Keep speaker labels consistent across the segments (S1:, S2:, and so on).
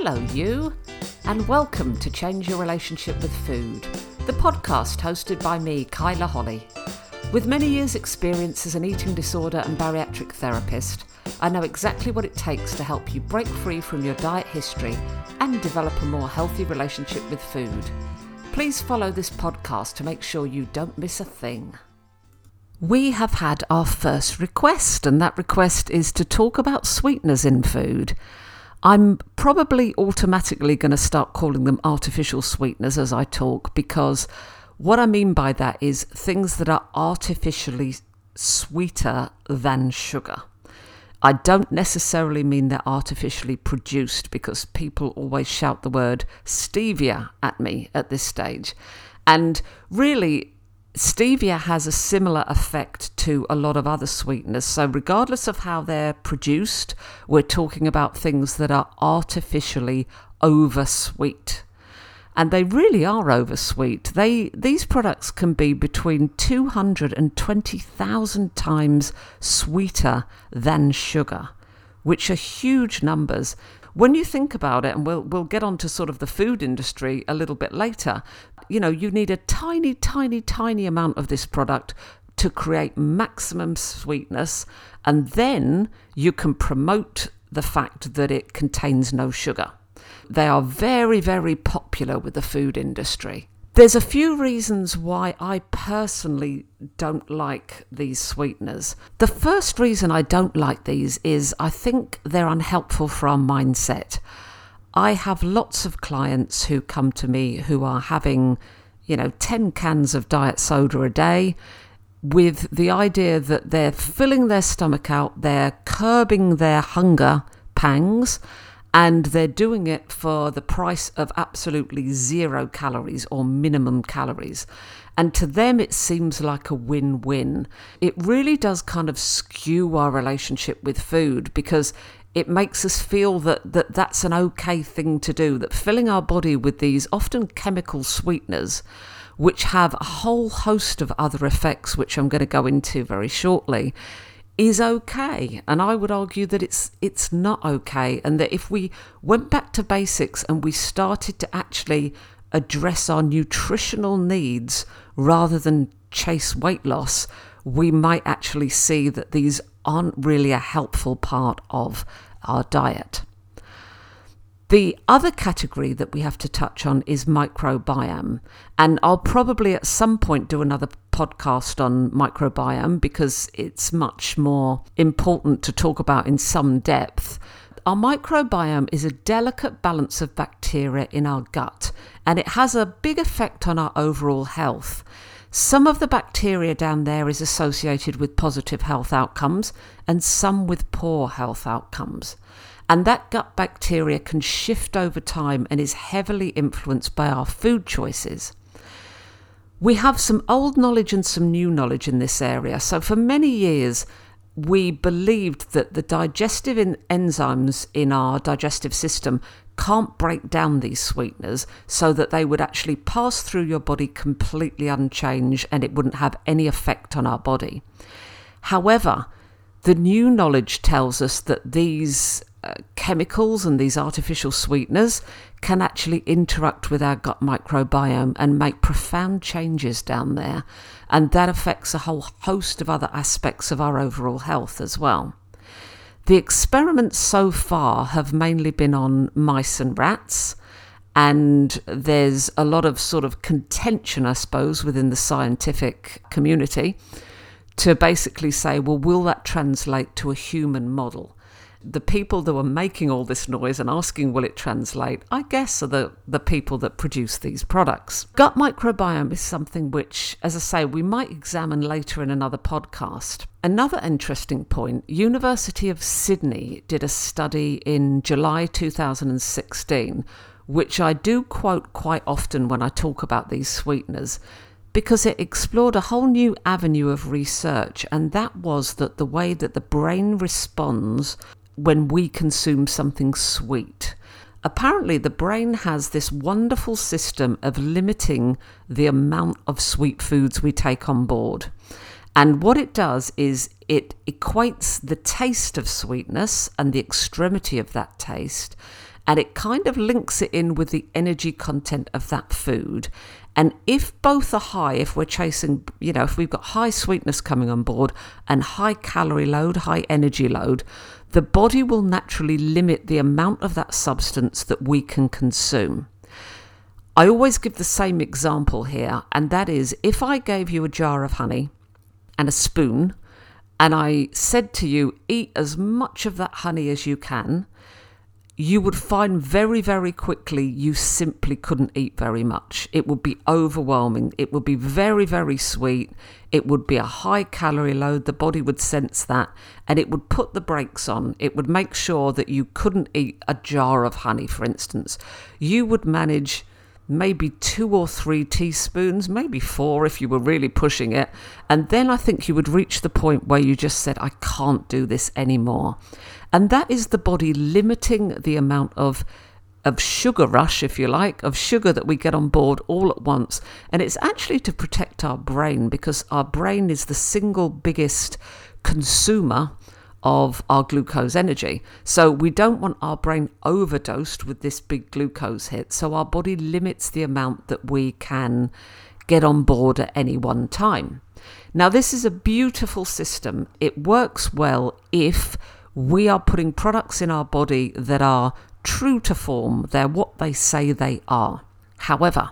S1: Hello, you, and welcome to Change Your Relationship with Food, the podcast hosted by me, Kyla Holley. With many years' experience as an eating disorder and bariatric therapist, I know exactly what it takes to help you break free from your diet history and develop a more healthy relationship with food. Please follow this podcast to make sure you don't miss a thing. We have had our first request, and that request is to talk about sweeteners in food. I'm probably automatically going to start calling them artificial sweeteners as I talk because what I mean by that is things that are artificially sweeter than sugar. I don't necessarily mean they're artificially produced because people always shout the word stevia at me at this stage. And really, stevia has a similar effect to a lot of other sweeteners. So, regardless of how they're produced, we're talking about things that are artificially oversweet. And they really are oversweet. They these products can be between 200 and 20,000 times sweeter than sugar, which are huge numbers. When you think about it, and we'll we'll get on to sort of the food industry a little bit later, you know, you need a tiny, tiny, tiny amount of this product to create maximum sweetness, and then you can promote the fact that it contains no sugar. They are very, very popular with the food industry. There's a few reasons why I personally don't like these sweeteners. The first reason I don't like these is I think they're unhelpful for our mindset. I have lots of clients who come to me who are having, you know, 10 cans of diet soda a day with the idea that they're filling their stomach out, they're curbing their hunger pangs, and they're doing it for the price of absolutely zero calories or minimum calories. And to them, it seems like a win win. It really does kind of skew our relationship with food because it makes us feel that, that that's an okay thing to do, that filling our body with these often chemical sweeteners, which have a whole host of other effects, which I'm going to go into very shortly, is okay. And I would argue that it's it's not okay. And that if we went back to basics and we started to actually address our nutritional needs rather than chase weight loss, we might actually see that these aren't really a helpful part of our diet. The other category that we have to touch on is microbiome. And I'll probably at some point do another podcast on microbiome because it's much more important to talk about in some depth. Our microbiome is a delicate balance of bacteria in our gut, and it has a big effect on our overall health. Some of the bacteria down there is associated with positive health outcomes, and some with poor health outcomes. And that gut bacteria can shift over time and is heavily influenced by our food choices. We have some old knowledge and some new knowledge in this area. So, for many years, we believed that the digestive enzymes in our digestive system can't break down these sweeteners so that they would actually pass through your body completely unchanged and it wouldn't have any effect on our body. However, the new knowledge tells us that these chemicals and these artificial sweeteners can actually interact with our gut microbiome and make profound changes down there. And that affects a whole host of other aspects of our overall health as well. The experiments so far have mainly been on mice and rats. And there's a lot of sort of contention, I suppose, within the scientific community to basically say, well, will that translate to a human model? The people that were making all this noise and asking will it translate, I guess, are the, the people that produce these products. Gut microbiome is something which, as I say, we might examine later in another podcast. Another interesting point University of Sydney did a study in July 2016, which I do quote quite often when I talk about these sweeteners because it explored a whole new avenue of research, and that was that the way that the brain responds when we consume something sweet. Apparently, the brain has this wonderful system of limiting the amount of sweet foods we take on board. And what it does is it equates the taste of sweetness and the extremity of that taste, and it kind of links it in with the energy content of that food. And if both are high, if we're chasing, you know, if we've got high sweetness coming on board and high calorie load, high energy load, the body will naturally limit the amount of that substance that we can consume. I always give the same example here, and that is if I gave you a jar of honey and a spoon, and I said to you, eat as much of that honey as you can, you would find very, very quickly you simply couldn't eat very much. It would be overwhelming. It would be very, very sweet. It would be a high calorie load. The body would sense that and it would put the brakes on. It would make sure that you couldn't eat a jar of honey, for instance. You would manage maybe two or three teaspoons, maybe four if you were really pushing it. And then I think you would reach the point where you just said, I can't do this anymore. And that is the body limiting the amount of of sugar rush, if you like, of sugar that we get on board all at once. And it's actually to protect our brain because our brain is the single biggest consumer of our glucose energy. So we don't want our brain overdosed with this big glucose hit. So our body limits the amount that we can get on board at any one time. Now, this is a beautiful system. It works well if we are putting products in our body that are true to form, they're what they say they are. However,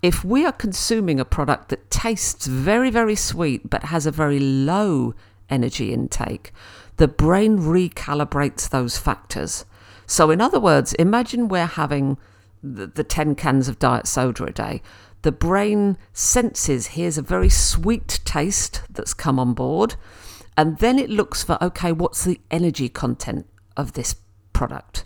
S1: if we are consuming a product that tastes very, very sweet but has a very low energy intake, the brain recalibrates those factors. So, in other words, imagine we're having the, the 10 cans of diet soda a day. The brain senses here's a very sweet taste that's come on board. And then it looks for, okay, what's the energy content of this product?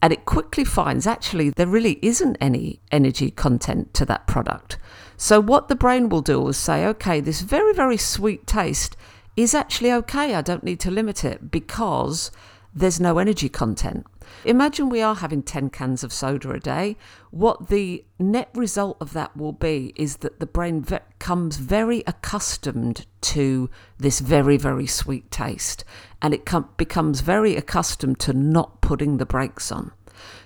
S1: And it quickly finds actually there really isn't any energy content to that product. So, what the brain will do is say, okay, this very, very sweet taste is actually okay. I don't need to limit it because there's no energy content. Imagine we are having 10 cans of soda a day. What the net result of that will be is that the brain becomes very accustomed to this very, very sweet taste and it com- becomes very accustomed to not putting the brakes on.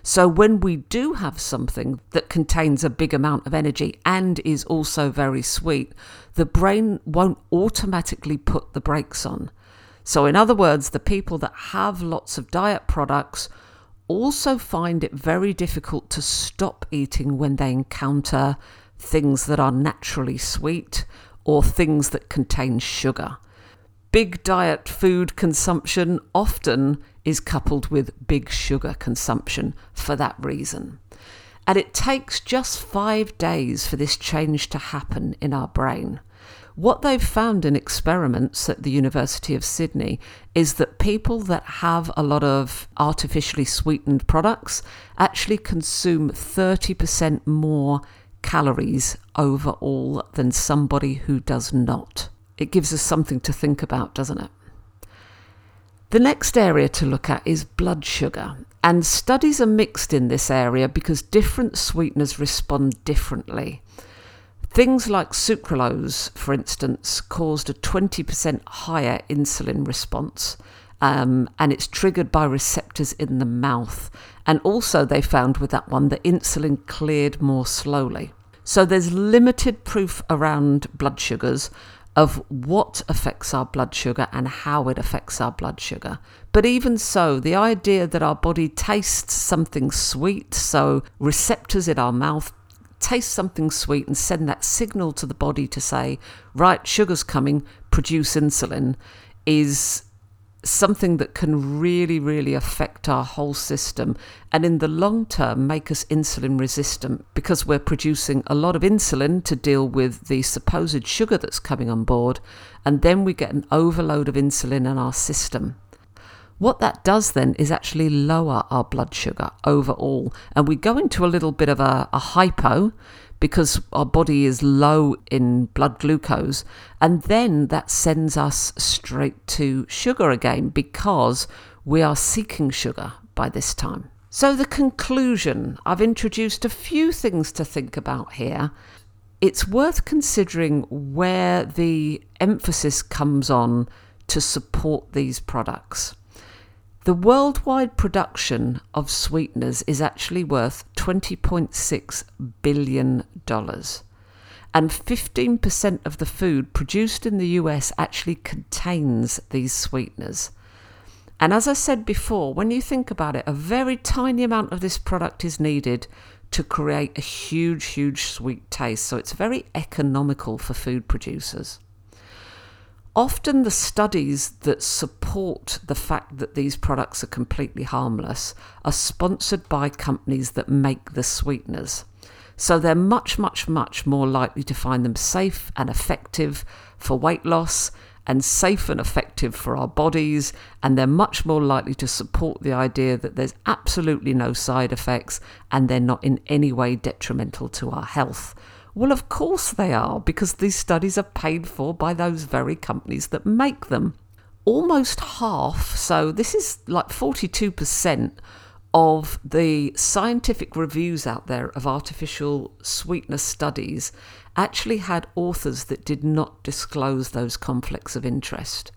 S1: So, when we do have something that contains a big amount of energy and is also very sweet, the brain won't automatically put the brakes on. So, in other words, the people that have lots of diet products also find it very difficult to stop eating when they encounter things that are naturally sweet or things that contain sugar. Big diet food consumption often is coupled with big sugar consumption for that reason. And it takes just five days for this change to happen in our brain. What they've found in experiments at the University of Sydney is that people that have a lot of artificially sweetened products actually consume 30% more calories overall than somebody who does not. It gives us something to think about, doesn't it? The next area to look at is blood sugar, and studies are mixed in this area because different sweeteners respond differently. Things like sucralose, for instance, caused a 20% higher insulin response, um, and it's triggered by receptors in the mouth. And also, they found with that one that insulin cleared more slowly. So, there's limited proof around blood sugars, of what affects our blood sugar and how it affects our blood sugar. But even so, the idea that our body tastes something sweet, so receptors in our mouth taste something sweet and send that signal to the body to say, right, sugar's coming, produce insulin, is something that can really, really affect our whole system and in the long term make us insulin resistant because we're producing a lot of insulin to deal with the supposed sugar that's coming on board, and then we get an overload of insulin in our system. What that does then is actually lower our blood sugar overall, and we go into a little bit of a, a hypo because our body is low in blood glucose. And then that sends us straight to sugar again because we are seeking sugar by this time. So, the conclusion I've introduced a few things to think about here. It's worth considering where the emphasis comes on to support these products. The worldwide production of sweeteners is actually worth $20.6 billion. And 15% of the food produced in the US actually contains these sweeteners. And as I said before, when you think about it, a very tiny amount of this product is needed to create a huge, huge sweet taste. So it's very economical for food producers. Often, the studies that support the fact that these products are completely harmless are sponsored by companies that make the sweeteners. So they're much, much, much more likely to find them safe and effective for weight loss and safe and effective for our bodies, and they're much more likely to support the idea that there's absolutely no side effects and they're not in any way detrimental to our health. Well, of course they are, because these studies are paid for by those very companies that make them. Almost half, so this is like 42% of the scientific reviews out there of artificial sweetness studies actually had authors that did not disclose those conflicts of interest.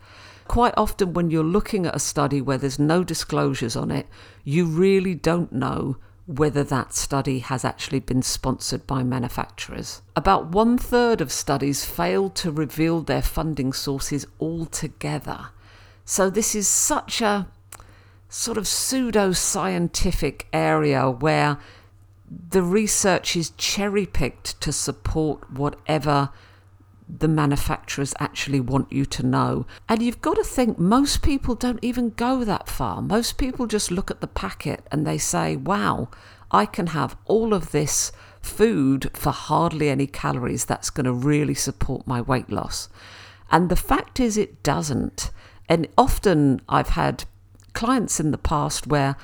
S1: Quite often, when you're looking at a study where there's no disclosures on it, you really don't know whether that study has actually been sponsored by manufacturers. About one third of studies fail to reveal their funding sources altogether. So, this is such a sort of pseudo scientific area where the research is cherry picked to support whatever the manufacturers actually want you to know. And you've got to think most people don't even go that far. Most people just look at the packet and they say, wow, I can have all of this food for hardly any calories. That's going to really support my weight loss. And the fact is, it doesn't. And often I've had clients in the past where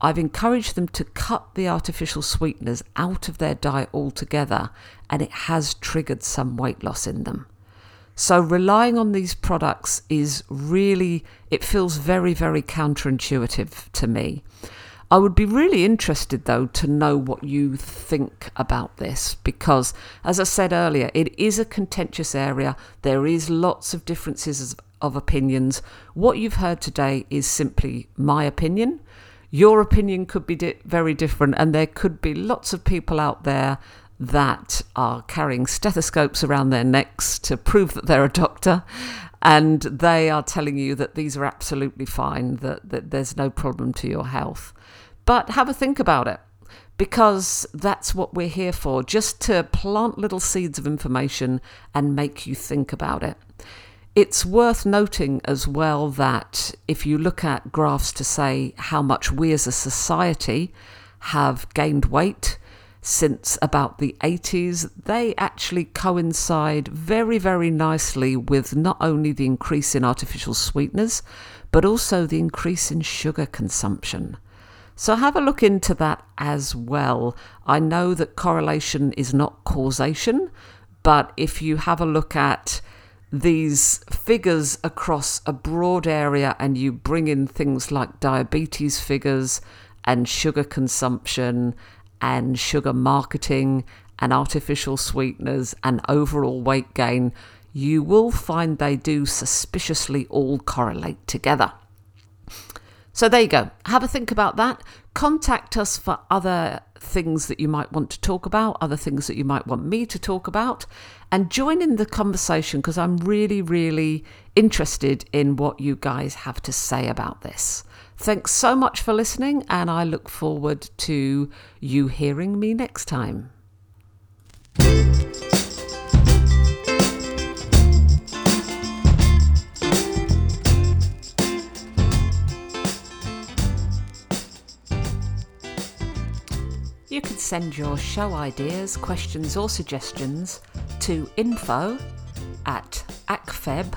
S1: I've encouraged them to cut the artificial sweeteners out of their diet altogether, and it has triggered some weight loss in them. So, relying on these products is really, it feels very, very counterintuitive to me. I would be really interested, though, to know what you think about this because, as I said earlier, it is a contentious area. There is lots of differences of opinions. What you've heard today is simply my opinion your opinion could be di- very different, and there could be lots of people out there that are carrying stethoscopes around their necks to prove that they're a doctor, and they are telling you that these are absolutely fine, that, that there's no problem to your health. But have a think about it because that's what we're here for just to plant little seeds of information and make you think about it. It's worth noting as well that if you look at graphs to say how much we as a society have gained weight since about the 80s, they actually coincide very, very nicely with not only the increase in artificial sweeteners, but also the increase in sugar consumption. So have a look into that as well. I know that correlation is not causation, but if you have a look at these figures across a broad area and you bring in things like diabetes figures and sugar consumption and sugar marketing and artificial sweeteners and overall weight gain, you will find they do suspiciously all correlate together. So there you go. Have a think about that. Contact us for other things that you might want to talk about, other things that you might want me to talk about, and join in the conversation because I'm really, really interested in what you guys have to say about this. Thanks so much for listening, and I look forward to you hearing me next time. You can send your show ideas, questions, or suggestions to info at acfeb.com.